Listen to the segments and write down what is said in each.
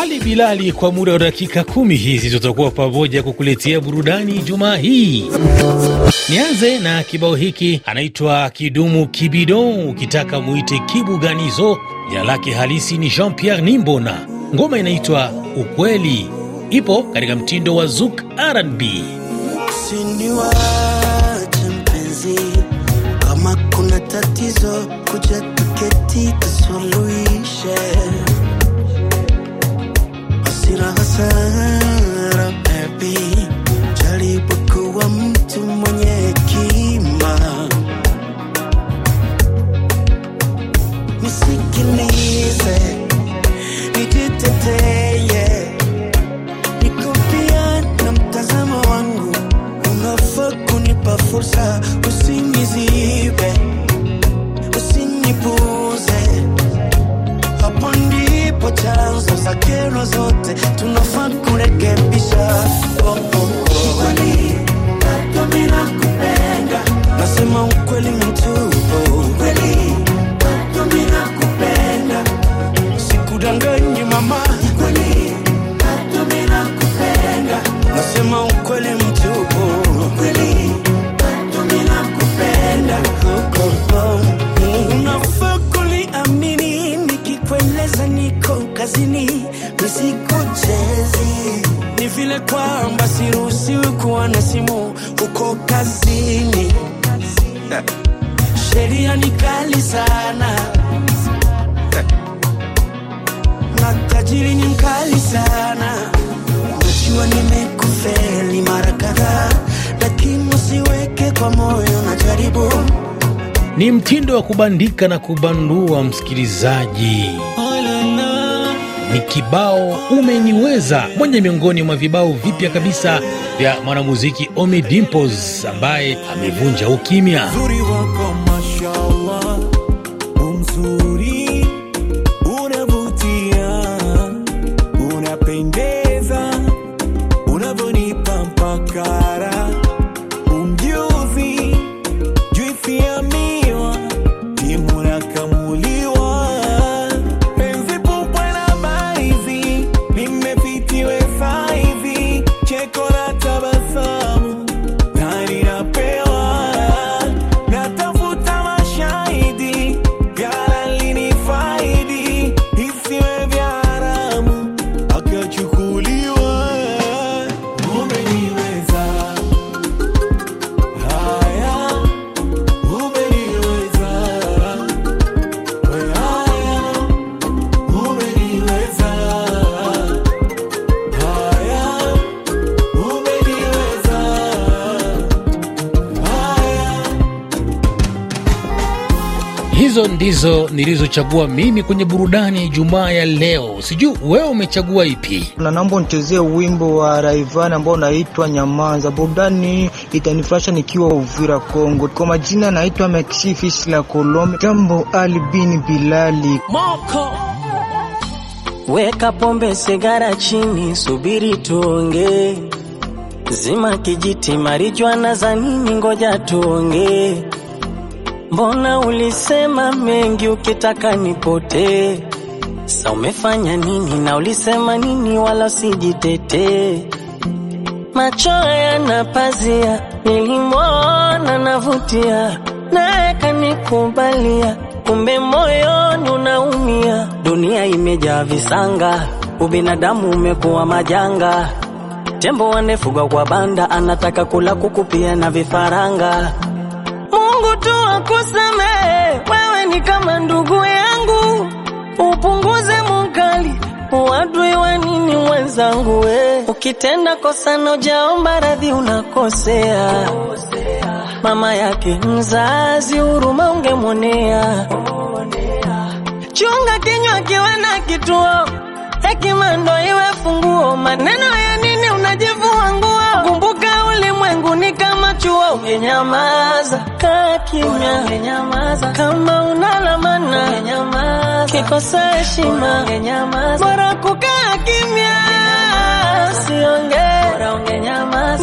Ali Bilali, kwa muda wa dakika kumi hizi tutakuwa pamoja kukuletea burudani Jumaa hii. Nianze na kibao hiki, anaitwa Kidumu Kibidon, ukitaka muite Kibuganizo. Jina lake halisi ni Jean Pierre Nimbona. Ngoma inaitwa Ukweli, ipo katika mtindo wa Zouk R&B. Tatizo kuja tuketi tusuluhishe. Hasira hasara baby, jaribu kuwa mtu mwenye hekima. Nisikilize, nijiteteye nikupia na mtazamo wangu, unafaa kunipa fursa, che una sotte, tu una kwamba siruhusiwi kuwa na simu uko kazini. Sheria ni kali sana na tajiri ni mkali sana. Najua nimekufeli mara kadhaa, lakini usiweke kwa moyo, najaribu Ni mtindo wa kubandika na kubandua, msikilizaji. Ni kibao umeniweza, moja miongoni mwa vibao vipya kabisa vya mwanamuziki Ommy Dimpoz ambaye amevunja ukimya. Zuri wako mashallah, Hizo ndizo nilizochagua mimi kwenye burudani jumaa Ijumaa ya leo. Sijui wewe umechagua ipi? na naomba nichezee wimbo wa Raivani ambao unaitwa Nyamaza. Burudani itanifurahisha nikiwa Uvira, Kongo. Kwa majina naitwa Maxi Fisla Kolombe. Jambo Ali bin Bilali. Weka pombe sigara chini, subiri tuongee. Zima kijiti marijuana za nini, ngoja tuonge. Mbona ulisema mengi ukitaka nipotee? Sa umefanya nini na ulisema nini, wala sijitetee. Macho yana pazia, nilimwona navutia, naye kanikubalia, kumbe moyoni unaumia. Dunia imejaa visanga, ubinadamu umekuwa majanga. Tembo wanefugwa kwa banda, anataka kula kuku pia na vifaranga. Mungu tu akusamehe, wewe ni kama ndugu yangu, upunguze mukali uadui wa nini mwenzangu we. Ukitenda kosa na ujaomba radhi unakosea. Mama yake mzazi huruma ungemwonea. Chunga kinywa kiwe na kituo, hekima ndo iwe funguo. Maneno ya nini unajivua ungenyamaza kaa kimya, kama unalamana, ungenyamaza kikosa heshima, bora kukaa kimya, usiongee, bora ungenyamaza,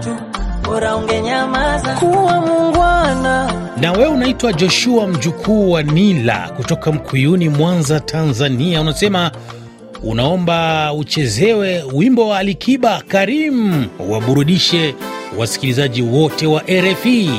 tu. Bora ungenyamaza. Kuwa mungwana Na wewe unaitwa Joshua mjukuu wa Nila kutoka Mkuyuni, Mwanza, Tanzania. Unasema unaomba uchezewe wimbo wa Alikiba Karim, waburudishe wasikilizaji wote wa RFI.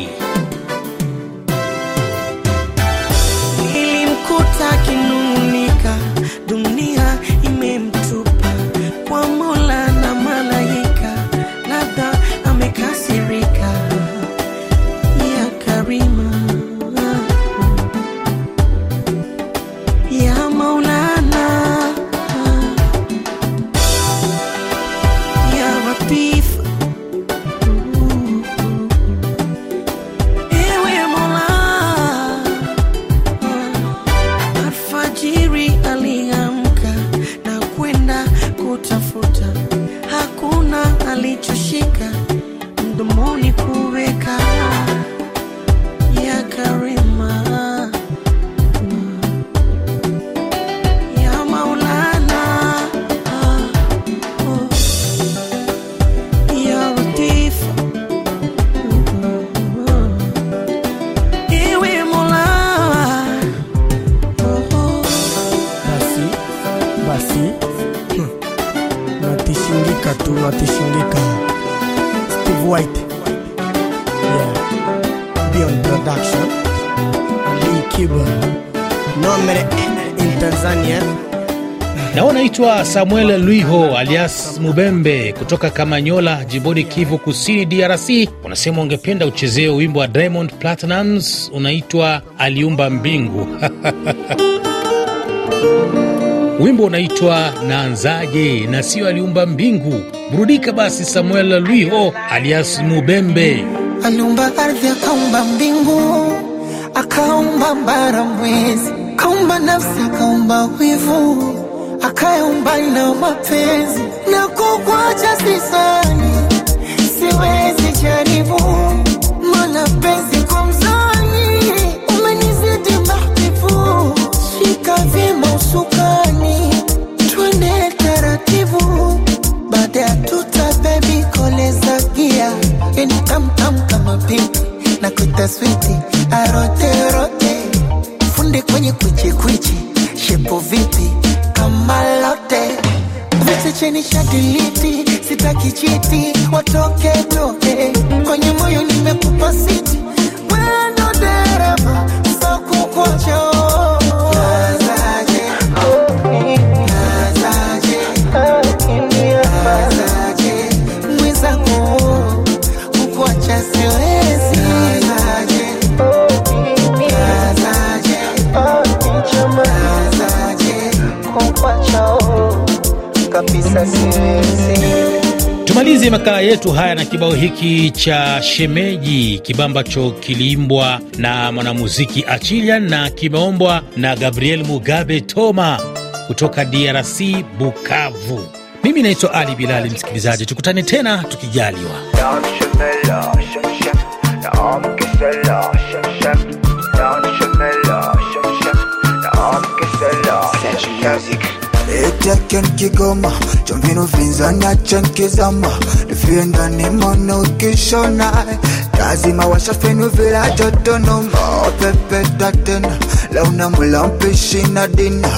Kiba nomere in tanzania Na unaitwa Samuel Luiho alias Mubembe kutoka Kamanyola, jimboni Kivu Kusini, DRC. Unasema ungependa uchezeo wimbo wa Diamond Platnumz unaitwa Aliumba Mbingu. Wimbo unaitwa Naanzaje na sio Aliumba Mbingu. Burudika basi, Samuel Luiho alias Mubembe. aliumba ardhi akaumba mbingu akaumba bara mwezi kaumba nafsi akaumba wivu. Akaumba na mapenzi na kukwacha sisani. Siwezi jaribu mana penzi kwa mzani. Umenizidi mahbibu shika vima usukani. Twende taratibu baada ya tuta bebi koleza gia yani kama pipi na kutaswiti aroterote funde kwenye kwichikwichi shepo vipi? Kama lote. Viche shadiliti sitaki chiti. Watoke toke kwenye moyo nimekupa siti kabisa siwezi Tumalize makala yetu haya na kibao hiki cha Shemeji, kibao ambacho kiliimbwa na mwanamuziki Achilian na kimeombwa na Gabriel Mugabe Toma kutoka DRC, Bukavu. Mimi naitwa Ali Bilali. Msikilizaji, tukutane tena tukijaliwa. Sham Sham. Etaken Kigoma, Jomvino Vinzana Chankizama, Defenda ni mono kishona, Launa mula dina,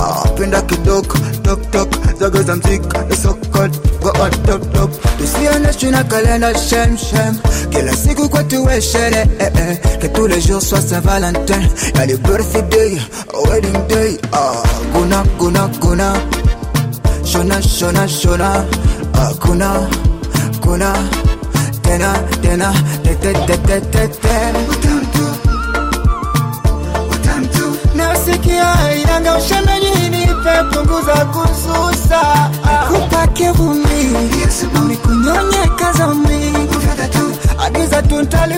Ah, Penda kidogo, tok tok, Zaga za mzika, ni so go on top top, tusione shuna kalenda shem shem, Kila siku kwetu we shere, eh eh, Que tous les jours soit Saint-Valentin, Y'a les birthday, wedding day, ah, Guna guna guna, Shona shona shona, ah, Kuna kuna, tena tena, te te te te te te. nasikia inanga ushemeji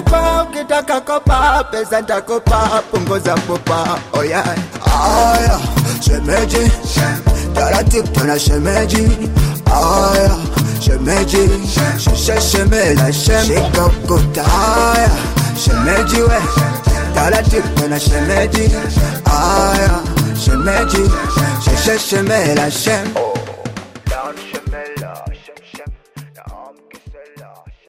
ntalipa ukitaka kopa pesa ntakopa punguza popa oya. Aya shemeji. Taratibu tena shemeji. Aya shemeji. Shisha shemela aya shemeji we. Taratibu tena shemeji. Aya shemeji. Shemela shem